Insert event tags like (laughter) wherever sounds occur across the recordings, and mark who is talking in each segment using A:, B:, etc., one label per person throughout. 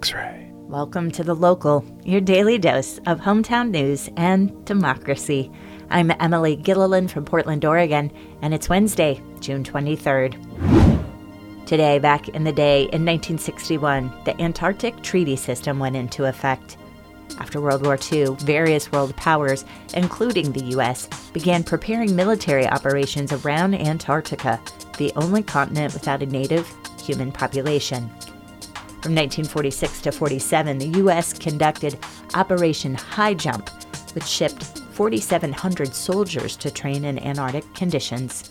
A: X ray.
B: Welcome to The Local, your daily dose of hometown news and democracy. I'm Emily Gilliland from Portland, Oregon, and it's Wednesday, June 23rd. Today, back in the day in 1961, the Antarctic Treaty System went into effect. After World War II, various world powers, including the U.S., began preparing military operations around Antarctica, the only continent without a native human population. From 1946 to 47, the U.S. conducted Operation High Jump, which shipped 4,700 soldiers to train in Antarctic conditions.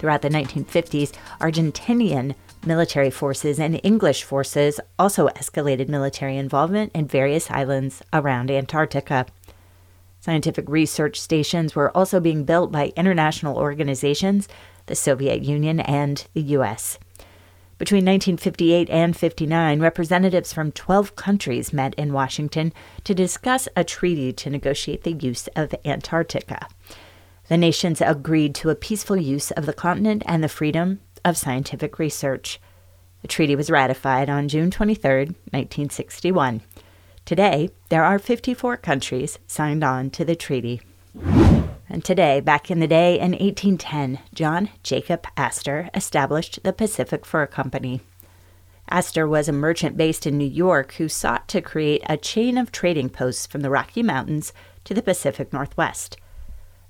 B: Throughout the 1950s, Argentinian military forces and English forces also escalated military involvement in various islands around Antarctica. Scientific research stations were also being built by international organizations, the Soviet Union, and the U.S. Between 1958 and 59, representatives from 12 countries met in Washington to discuss a treaty to negotiate the use of Antarctica. The nations agreed to a peaceful use of the continent and the freedom of scientific research. The treaty was ratified on June 23, 1961. Today, there are 54 countries signed on to the treaty. And today, back in the day in 1810, John Jacob Astor established the Pacific Fur Company. Astor was a merchant based in New York who sought to create a chain of trading posts from the Rocky Mountains to the Pacific Northwest.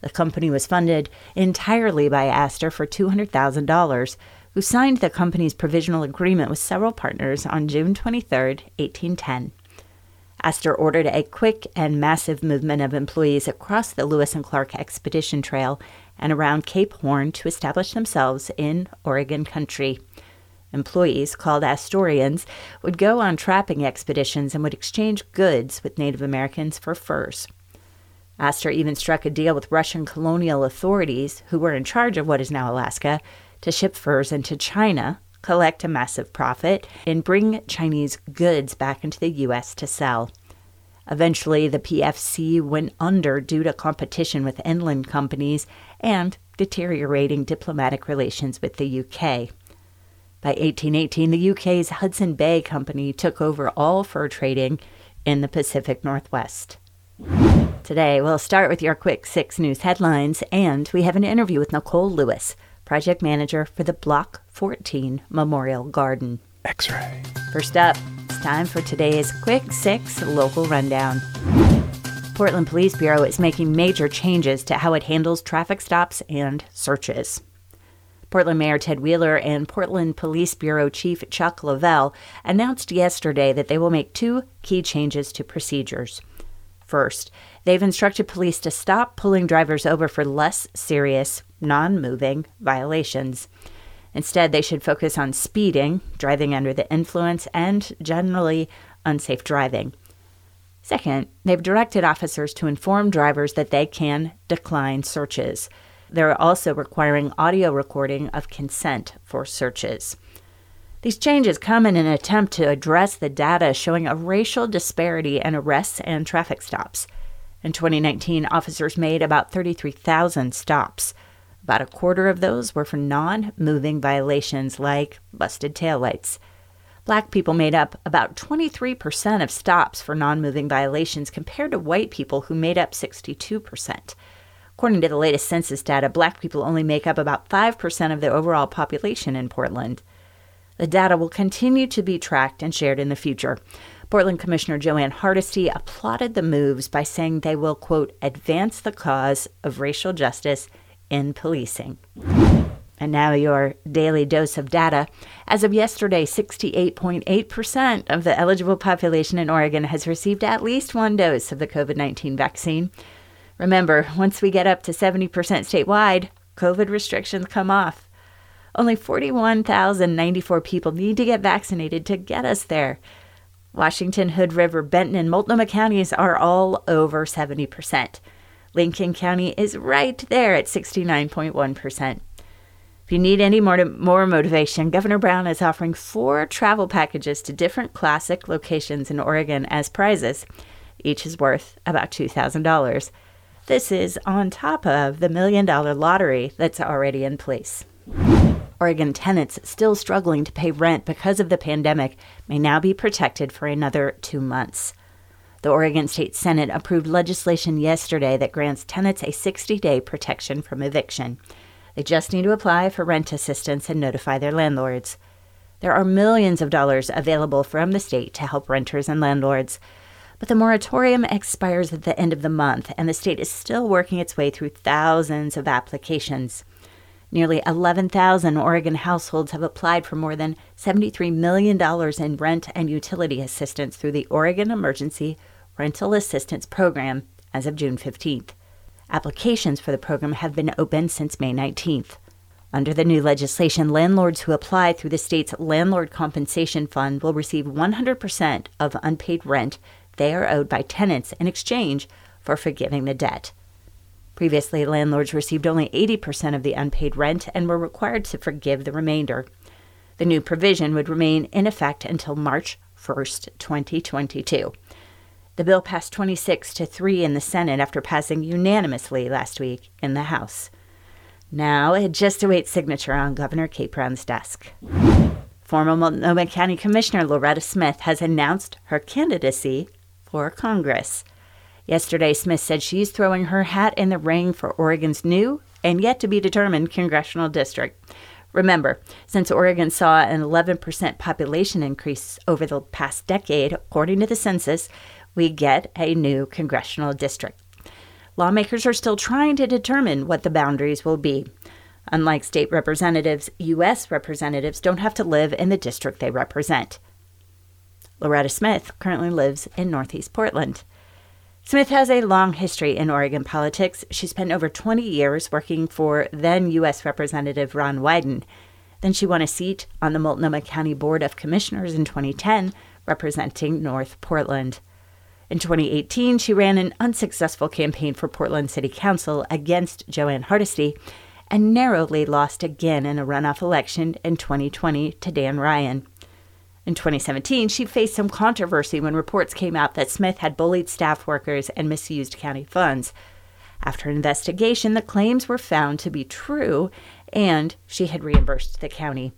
B: The company was funded entirely by Astor for $200,000, who signed the company's provisional agreement with several partners on June 23, 1810. Astor ordered a quick and massive movement of employees across the Lewis and Clark Expedition Trail and around Cape Horn to establish themselves in Oregon country. Employees, called Astorians, would go on trapping expeditions and would exchange goods with Native Americans for furs. Astor even struck a deal with Russian colonial authorities, who were in charge of what is now Alaska, to ship furs into China collect a massive profit, and bring Chinese goods back into the U.S. to sell. Eventually, the PFC went under due to competition with inland companies and deteriorating diplomatic relations with the UK. By 1818, the UK's Hudson Bay Company took over all fur trading in the Pacific Northwest. Today, we'll start with your quick six news headlines, and we have an interview with Nicole Lewis, project manager for the Block 14 Memorial Garden.
A: X ray.
B: First up, it's time for today's Quick Six local rundown. Portland Police Bureau is making major changes to how it handles traffic stops and searches. Portland Mayor Ted Wheeler and Portland Police Bureau Chief Chuck Lovell announced yesterday that they will make two key changes to procedures. First, they've instructed police to stop pulling drivers over for less serious, non moving violations. Instead, they should focus on speeding, driving under the influence, and generally unsafe driving. Second, they've directed officers to inform drivers that they can decline searches. They're also requiring audio recording of consent for searches. These changes come in an attempt to address the data showing a racial disparity in arrests and traffic stops. In 2019, officers made about 33,000 stops. About a quarter of those were for non moving violations like busted taillights. Black people made up about 23% of stops for non moving violations compared to white people who made up 62%. According to the latest census data, black people only make up about 5% of the overall population in Portland. The data will continue to be tracked and shared in the future. Portland Commissioner Jo Ann Hardesty applauded the moves by saying they will, quote, advance the cause of racial justice in policing. And now your daily dose of data. As of yesterday, 68.8% of the eligible population in Oregon has received at least one dose of the COVID 19 vaccine. Remember, once we get up to 70% statewide, COVID restrictions come off. Only 41,094 people need to get vaccinated to get us there. Washington, Hood River, Benton, and Multnomah counties are all over 70%. Lincoln County is right there at 69.1%. If you need any more, more motivation, Governor Brown is offering four travel packages to different classic locations in Oregon as prizes. Each is worth about $2,000. This is on top of the million dollar lottery that's already in place. Oregon tenants still struggling to pay rent because of the pandemic may now be protected for another two months. The Oregon State Senate approved legislation yesterday that grants tenants a 60 day protection from eviction. They just need to apply for rent assistance and notify their landlords. There are millions of dollars available from the state to help renters and landlords. But the moratorium expires at the end of the month, and the state is still working its way through thousands of applications. Nearly 11,000 Oregon households have applied for more than $73 million in rent and utility assistance through the Oregon Emergency Rental Assistance Program as of June 15th. Applications for the program have been open since May 19th. Under the new legislation, landlords who apply through the state's Landlord Compensation Fund will receive 100% of unpaid rent they are owed by tenants in exchange for forgiving the debt. Previously, landlords received only 80% of the unpaid rent and were required to forgive the remainder. The new provision would remain in effect until March 1st, 2022. The bill passed 26 to 3 in the Senate after passing unanimously last week in the House. Now it just awaits signature on Governor Kate Brown's desk. Former Multnomah County Commissioner Loretta Smith has announced her candidacy for Congress. Yesterday, Smith said she's throwing her hat in the ring for Oregon's new and yet to be determined congressional district. Remember, since Oregon saw an 11% population increase over the past decade, according to the census, we get a new congressional district. Lawmakers are still trying to determine what the boundaries will be. Unlike state representatives, U.S. representatives don't have to live in the district they represent. Loretta Smith currently lives in Northeast Portland. Smith has a long history in Oregon politics. She spent over 20 years working for then U.S. Representative Ron Wyden. Then she won a seat on the Multnomah County Board of Commissioners in 2010, representing North Portland. In 2018, she ran an unsuccessful campaign for Portland City Council against Jo Ann Hardesty and narrowly lost again in a runoff election in 2020 to Dan Ryan. In 2017, she faced some controversy when reports came out that Smith had bullied staff workers and misused county funds. After investigation, the claims were found to be true and she had reimbursed the county.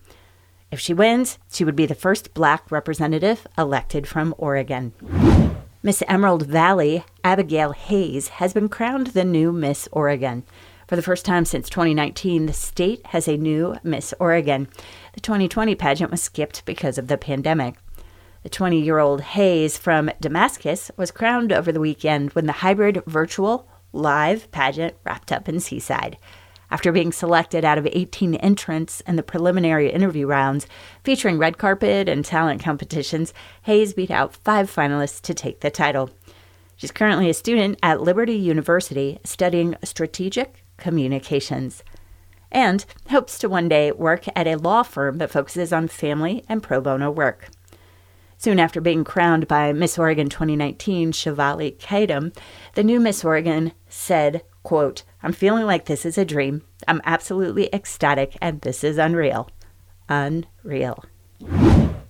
B: If she wins, she would be the first black representative elected from Oregon. Miss Emerald Valley, Abigail Hayes, has been crowned the new Miss Oregon. For the first time since 2019, the state has a new Miss Oregon. The 2020 pageant was skipped because of the pandemic. The 20 year old Hayes from Damascus was crowned over the weekend when the hybrid virtual live pageant wrapped up in Seaside. After being selected out of 18 entrants in the preliminary interview rounds featuring red carpet and talent competitions, Hayes beat out five finalists to take the title. She's currently a student at Liberty University studying strategic communications, and hopes to one day work at a law firm that focuses on family and pro bono work. Soon after being crowned by Miss Oregon 2019, Shivali Kadam, the new Miss Oregon said, quote, I'm feeling like this is a dream. I'm absolutely ecstatic and this is unreal. Unreal.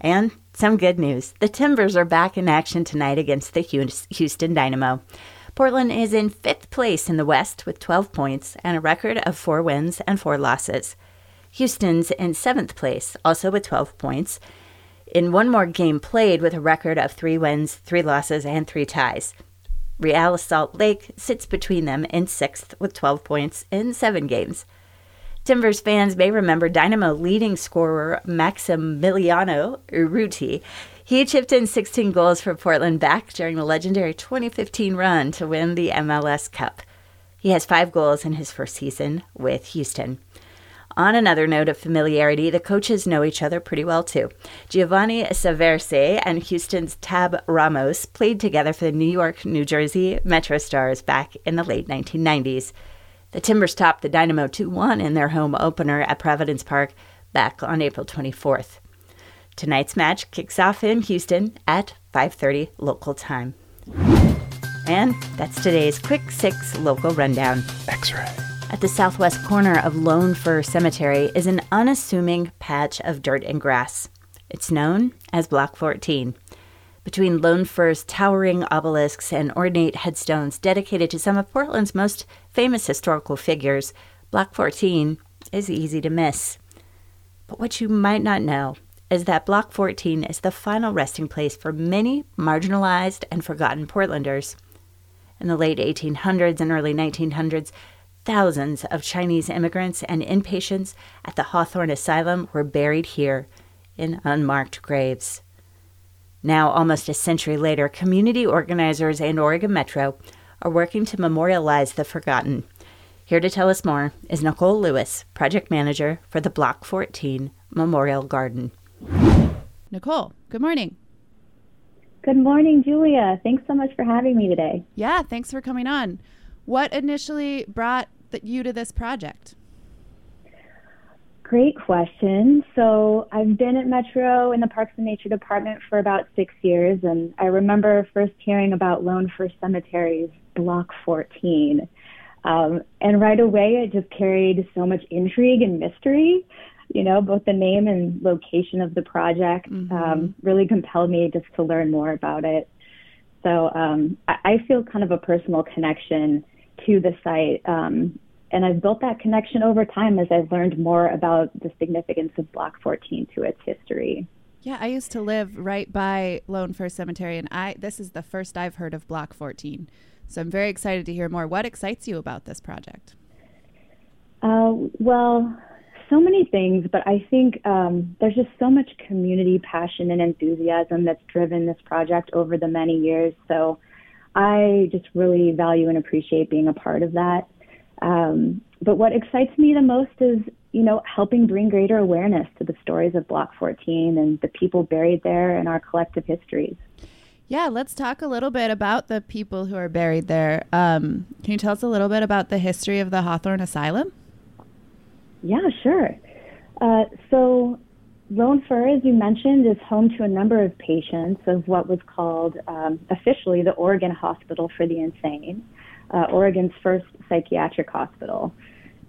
B: And some good news. The Timbers are back in action tonight against the Houston Dynamo. Portland is in fifth place in the West with 12 points and a record of four wins and four losses. Houston's in seventh place, also with 12 points, in one more game played with a record of three wins, three losses, and three ties. Real Salt Lake sits between them in sixth with 12 points in seven games. Timbers fans may remember Dynamo leading scorer Maximiliano Urruti he chipped in 16 goals for Portland back during the legendary 2015 run to win the MLS Cup. He has five goals in his first season with Houston. On another note of familiarity, the coaches know each other pretty well too. Giovanni Savarese and Houston's Tab Ramos played together for the New York, New Jersey Metro Stars back in the late 1990s. The Timbers topped the Dynamo 2 1 in their home opener at Providence Park back on April 24th. Tonight's match kicks off in Houston at 5:30 local time. And that's today's quick 6 local rundown.
A: X-ray.
B: At the southwest corner of Lone Fir Cemetery is an unassuming patch of dirt and grass. It's known as Block 14. Between Lone Fir's towering obelisks and ornate headstones dedicated to some of Portland's most famous historical figures, Block 14 is easy to miss. But what you might not know is that Block 14 is the final resting place for many marginalized and forgotten Portlanders. In the late 1800s and early 1900s, thousands of Chinese immigrants and inpatients at the Hawthorne Asylum were buried here in unmarked graves. Now, almost a century later, community organizers and Oregon Metro are working to memorialize the forgotten. Here to tell us more is Nicole Lewis, project manager for the Block 14 Memorial Garden.
A: Nicole, good morning.
C: Good morning, Julia. Thanks so much for having me today.
A: Yeah, thanks for coming on. What initially brought you to this project?
C: Great question. So I've been at Metro in the Parks and Nature Department for about six years, and I remember first hearing about Lone Fir Cemeteries, Block 14. Um, and right away, it just carried so much intrigue and mystery. You know, both the name and location of the project mm-hmm. um, really compelled me just to learn more about it. So um, I, I, feel kind of a personal connection to the site um, and I've built that connection over time as I've learned more about the significance of Block 14 to its history.
A: Yeah, I used to live right by Lone Fir Cemetery, and I this is the first I've heard of Block 14. So I'm very excited to hear more. What excites you about this project?
C: Uh, well, so many things, but I think um, there's just so much community passion and enthusiasm that's driven this project over the many years. So I just really value and appreciate being a part of that. Um, but what excites me the most is, you know, helping bring greater awareness to the stories of Block 14 and the people buried there and our collective histories.
A: Yeah, let's talk a little bit about the people who are buried there. Um, can you tell us a little bit about the history of the Hawthorne Asylum?
C: Yeah, sure. Uh, so, Lone Fir, as you mentioned, is home to a number of patients of what was called um, officially the Oregon Hospital for the Insane uh, Oregon's first psychiatric hospital.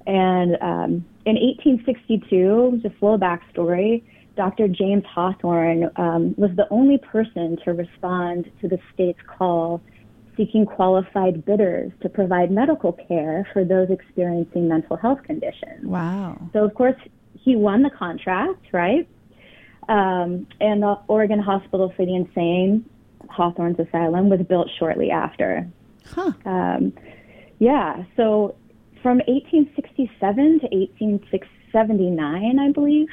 C: And um, in 1862, just a little backstory, Dr. James Hawthorne um, was the only person to respond to the state's call seeking qualified bidders to provide medical care for those experiencing mental health conditions.
A: Wow.
C: So, of course, he won the contract, right? Um, and the Oregon Hospital for the Insane, Hawthorne's Asylum, was built shortly after.
A: Huh. Um,
C: yeah. So from 1867 to 1879, I believe,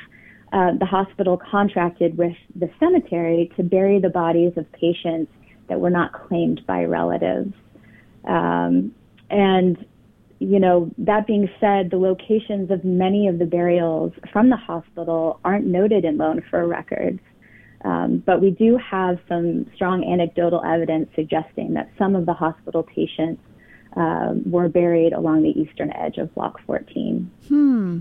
C: uh, the hospital contracted with the cemetery to bury the bodies of patients that were not claimed by relatives. Um, and, you know, that being said, the locations of many of the burials from the hospital aren't noted in Lone Fir records. Um, but we do have some strong anecdotal evidence suggesting that some of the hospital patients um, were buried along the eastern edge of Block 14.
A: Hmm.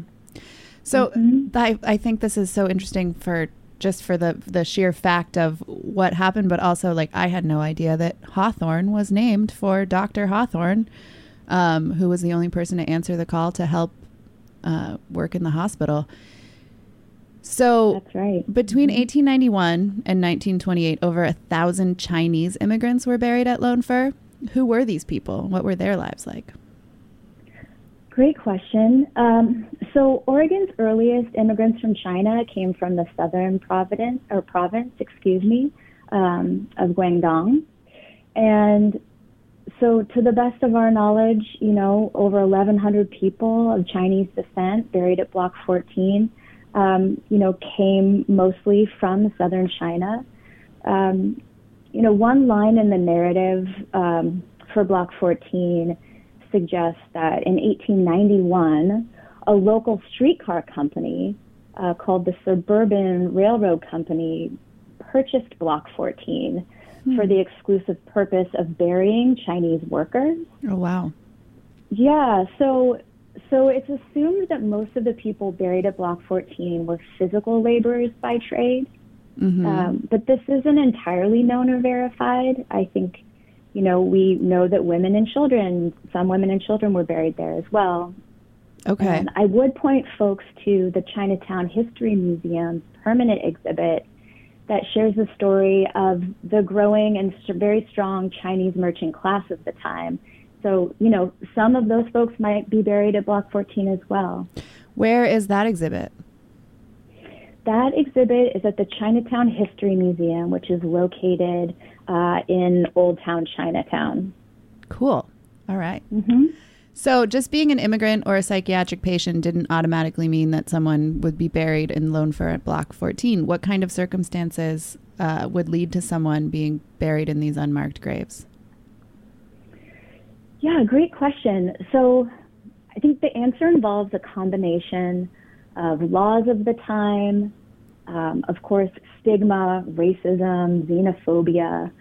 A: So mm-hmm. I, I think this is so interesting for just for the the sheer fact of what happened, but also like I had no idea that Hawthorne was named for Dr. Hawthorne, um, who was the only person to answer the call to help uh, work in the hospital. So
C: that's right.
A: Between 1891 mm-hmm. and 1928, over a thousand Chinese immigrants were buried at Lone Fir. Who were these people? What were their lives like?
C: Great question. Um, so Oregon's earliest immigrants from China came from the southern province or province, excuse me, um, of Guangdong, and so to the best of our knowledge, you know, over 1,100 people of Chinese descent buried at Block 14 um, you know, came mostly from southern China. Um, you know, one line in the narrative um, for Block 14 suggests that in 1891, a local streetcar company uh, called the Suburban Railroad Company purchased Block 14 hmm. for the exclusive purpose of burying Chinese workers.
A: Oh, wow.
C: Yeah, so so it's assumed that most of the people buried at Block 14 were physical laborers by trade. Mm-hmm. Um, but this isn't entirely known or verified. I think, you know, we know that women and children, some women and children were buried there as well.
A: Okay.
C: And I would point folks to the Chinatown History Museum's permanent exhibit that shares the story of the growing and very strong Chinese merchant class of the time so, you know, some of those folks might be buried at Block 14 as well.
A: Where is that exhibit?
C: that exhibit is at the Chinatown History Museum, which is located uh, in Old Town Chinatown.
A: Cool. All right.
C: Mm-hmm.
A: So, just being an immigrant or a psychiatric patient didn't automatically mean that someone would be buried in Lone Fir at Block 14. What kind of circumstances uh, would lead to someone being buried in these unmarked graves?
C: Yeah, great question. So, I think the answer involves a combination of laws of the time, um, of course, stigma, racism, xenophobia,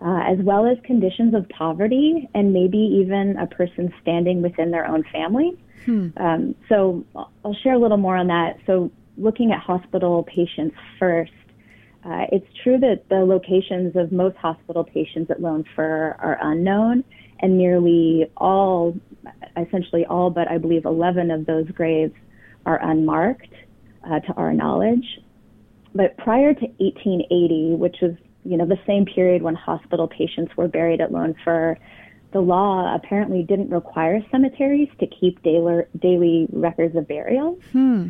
C: uh, as well as conditions of poverty and maybe even a person standing within their own family. Hmm. Um, so I'll share a little more on that. So, looking at hospital patients first, uh, it's true that the locations of most hospital patients at Lone Fir are unknown, and nearly all, essentially all but I believe 11 of those graves are unmarked uh, to our knowledge. But prior to 1880, which was you know the same period when hospital patients were buried at Lone Fir, the law apparently didn't require cemeteries to keep daily, daily records of burials.
A: Hmm.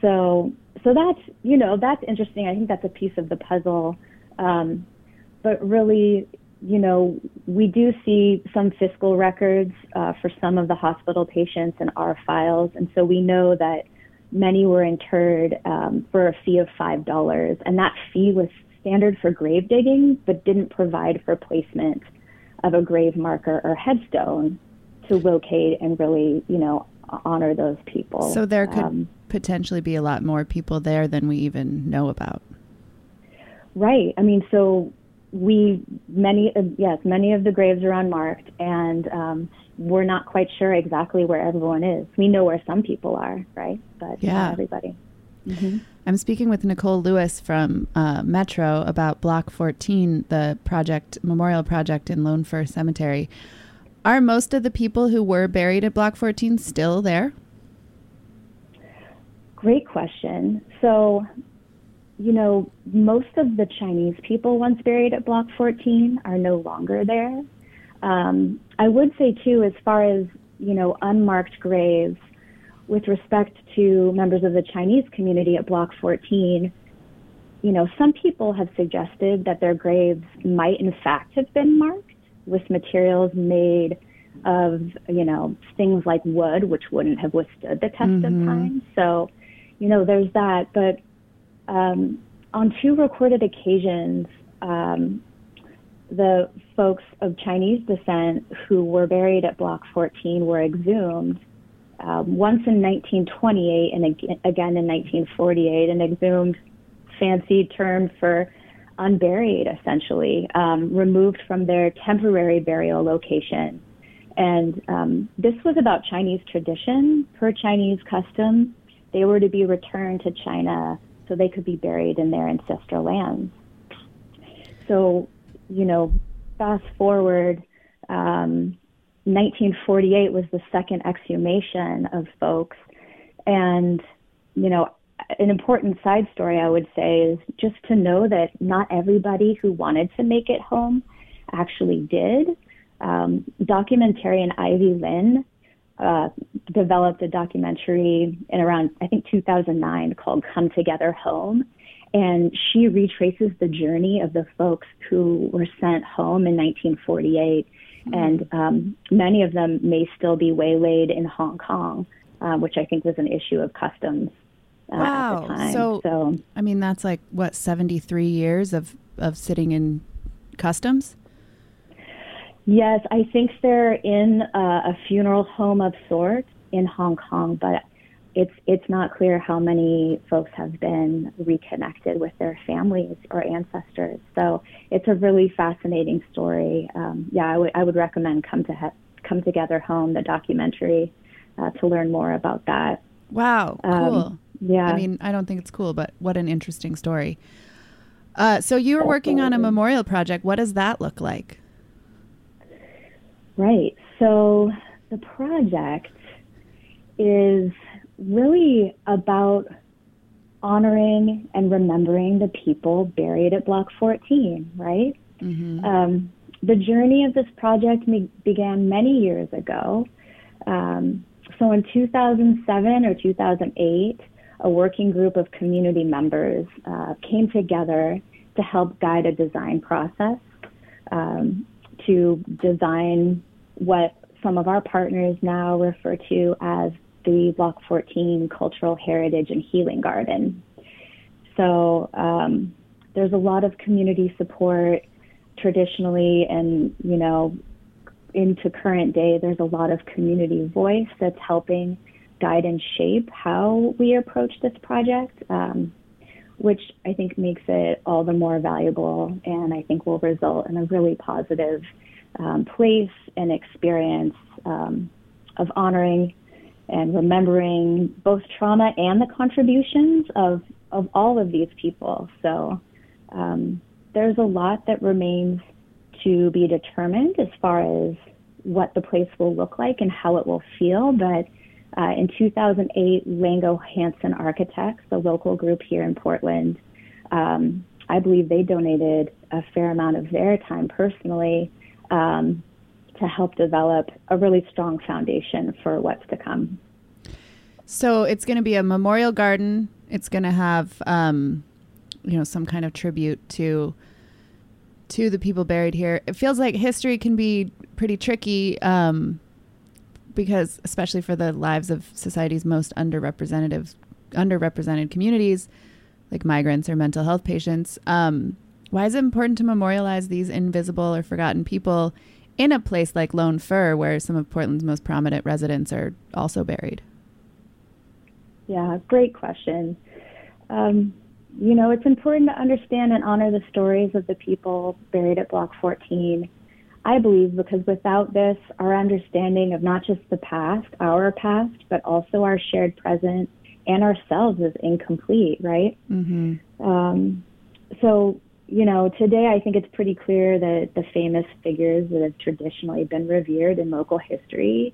C: So so that's you know that's interesting. I think that's a piece of the puzzle. Um, but really, you know, we do see some fiscal records uh, for some of the hospital patients in our files, and so we know that many were interred um, for a fee of five dollars, and that fee was standard for grave digging, but didn't provide for placement of a grave marker or headstone to locate and really, you know, honor those people.
A: So there could um, potentially be a lot more people there than we even know about.
C: Right. I mean, so we many yes many of the graves are unmarked, and um, we're not quite sure exactly where everyone is. We know where some people are, right? But yeah. not everybody.
A: Mm-hmm. I'm speaking with Nicole Lewis from uh, Metro about Block 14, the project memorial project in Lone Fir Cemetery. Are most of the people who were buried at Block 14 still there?
C: Great question. So, you know, most of the Chinese people once buried at Block 14 are no longer there. Um, I would say, too, as far as, you know, unmarked graves, with respect to members of the Chinese community at Block 14, you know, some people have suggested that their graves might in fact have been marked with materials made of, you know, things like wood, which wouldn't have withstood the test mm-hmm. of time. So, you know, there's that. But um, on two recorded occasions, um, the folks of Chinese descent who were buried at Block 14 were exhumed. Um, once in 1928 and again in 1948, an exhumed fancy term for unburied, essentially, um, removed from their temporary burial location. And um, this was about Chinese tradition. Per Chinese custom, they were to be returned to China so they could be buried in their ancestral lands. So, you know, fast forward, um, 1948 was the second exhumation of folks. And, you know, an important side story I would say is just to know that not everybody who wanted to make it home actually did. Um, documentarian Ivy Lynn uh, developed a documentary in around, I think, 2009 called Come Together Home. And she retraces the journey of the folks who were sent home in 1948. Mm-hmm. And um, many of them may still be waylaid in Hong Kong, uh, which I think was an issue of customs uh,
A: wow. So, so, I mean, that's like what seventy three years of of sitting in customs.
C: Yes, I think they're in a, a funeral home of sorts in Hong Kong, but it's it's not clear how many folks have been reconnected with their families or ancestors. So it's a really fascinating story. Um, yeah, I would I would recommend come to he- come together home the documentary uh, to learn more about that.
A: Wow, um, cool.
C: Yeah.
A: I mean, I don't think it's cool, but what an interesting story. Uh, so you were working on a memorial project. What does that look like?
C: Right. So the project is really about honoring and remembering the people buried at Block 14, right? Mm-hmm. Um, the journey of this project me- began many years ago. Um, so in 2007 or 2008, a working group of community members uh, came together to help guide a design process um, to design what some of our partners now refer to as the Block 14 Cultural Heritage and Healing Garden. So um, there's a lot of community support traditionally, and you know, into current day, there's a lot of community voice that's helping guide and shape how we approach this project, um, which I think makes it all the more valuable, and I think will result in a really positive um, place and experience um, of honoring and remembering both trauma and the contributions of of all of these people. So um, there's a lot that remains to be determined as far as what the place will look like and how it will feel. But uh, in 2008, Lango Hansen Architects, the local group here in Portland, um, I believe they donated a fair amount of their time personally um, to help develop a really strong foundation for what's to come.
A: So it's going to be a memorial garden. It's going to have, um, you know, some kind of tribute to to the people buried here. It feels like history can be pretty tricky um, because, especially for the lives of society's most underrepresented underrepresented communities, like migrants or mental health patients. Um, why is it important to memorialize these invisible or forgotten people in a place like Lone Fir, where some of Portland's most prominent residents are also buried?
C: Yeah, great question. Um, you know, it's important to understand and honor the stories of the people buried at Block 14. I believe because without this, our understanding of not just the past, our past, but also our shared present and ourselves is incomplete, right? Mm-hmm. Um, so, you know, today I think it's pretty clear that the famous figures that have traditionally been revered in local history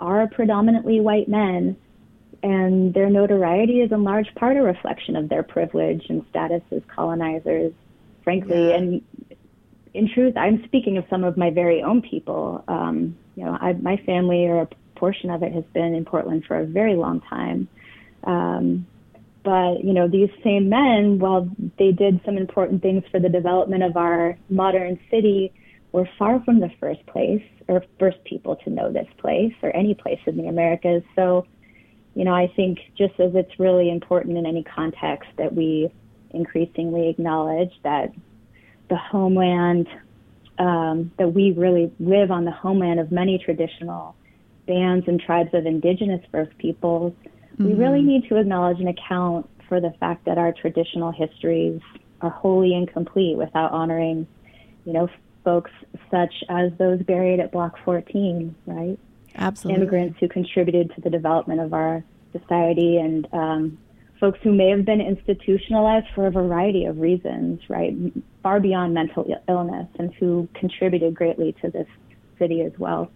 C: are predominantly white men and their notoriety is in large part a reflection of their privilege and status as colonizers, frankly. Yeah. And in truth, I'm speaking of some of my very own people. Um, you know, I, my family or a portion of it has been in Portland for a very long time. Um, but you know, these same men, while they did some important things for the development of our modern city, were far from the first place or first people to know this place or any place in the Americas. So you know, I think just as it's really important in any context that we increasingly acknowledge that the homeland, um, that we really live on the homeland of many traditional bands and tribes of indigenous First Peoples, mm-hmm. we really need to acknowledge and account for the fact that our traditional histories are wholly incomplete without honoring, you know, folks such as those buried at Block 14, right?
A: Absolutely.
C: immigrants who contributed to the development of our society and um, folks who may have been institutionalized for a variety of reasons, right, far beyond mental illness, and who contributed greatly to this city as well.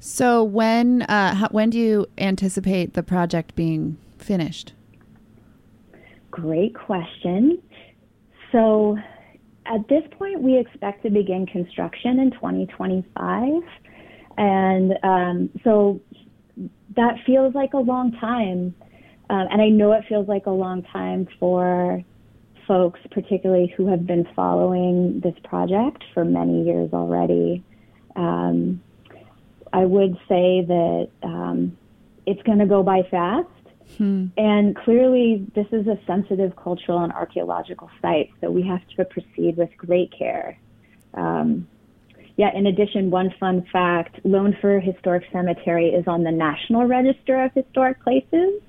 A: So when uh, how, when do you anticipate the project being finished?
C: Great question. So at this point, we expect to begin construction in 2025. And um, so that feels like a long time. Um, and I know it feels like a long time for folks, particularly who have been following this project for many years already. Um, I would say that um, it's going to go by fast. Hmm. And clearly, this is a sensitive cultural and archaeological site, so we have to proceed with great care. Um, yeah, in addition, one fun fact Lone Fir Historic Cemetery is on the National Register of Historic Places.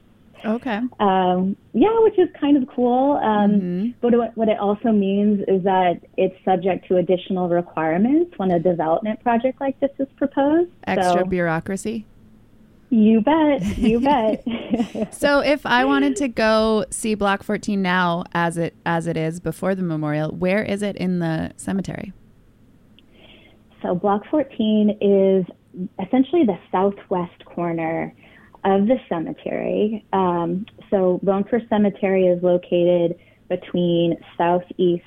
A: Okay.
C: Um, yeah, which is kind of cool. Um, mm-hmm. But what it also means is that it's subject to additional requirements when a development project like this is proposed.
A: Extra so, bureaucracy.
C: You bet. (laughs) You bet.
A: so if I wanted to go see Block 14 now as it as it is before the memorial, where is it in the cemetery?
C: So Block 14 is essentially the southwest corner of the cemetery. Um, so Lone Cemetery is located between Southeast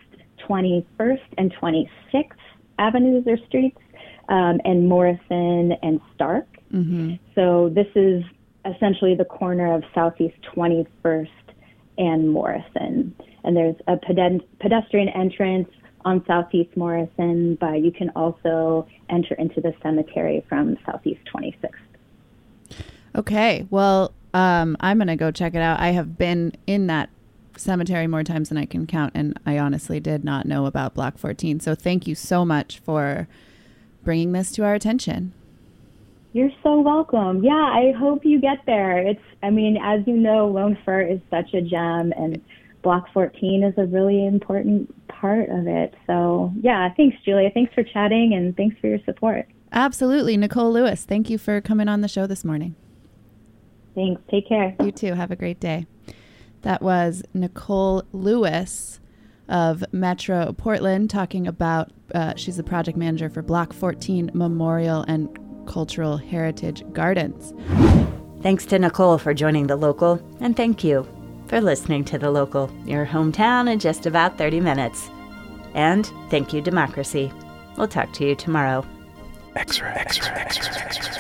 C: 21st and 26th Avenues or streets, um, and Morrison and Stark. Mm-hmm. So this is essentially the corner of Southeast 21st and Morrison. And there's a pedestrian entrance on Southeast Morrison, but you can also enter into the cemetery from Southeast 26th.
A: Okay, well, um, I'm going to go check it out. I have been in that cemetery more times than I can count, and I honestly did not know about Block 14. So thank you so much for bringing this to our attention.
C: You're so welcome. Yeah, I hope you get there. It's, I mean, as you know, Lone Fir is such a gem, and Block 14 is a really important part of it. So, yeah, thanks, Julia. Thanks for chatting, and thanks for your support.
A: Absolutely. Nicole Lewis, thank you for coming on the show this morning.
C: Thanks. Take care.
A: You too. Have a great day. That was Nicole Lewis of Metro Portland talking about, uh, she's the project manager for Block 14 Memorial and Cultural Heritage Gardens.
B: Thanks to Nicole for joining The Local, and thank you for listening to The Local, your hometown in just about 30 minutes. And thank you, Democracy. We'll talk to you tomorrow. X-ray, X-ray, X-ray, X-ray.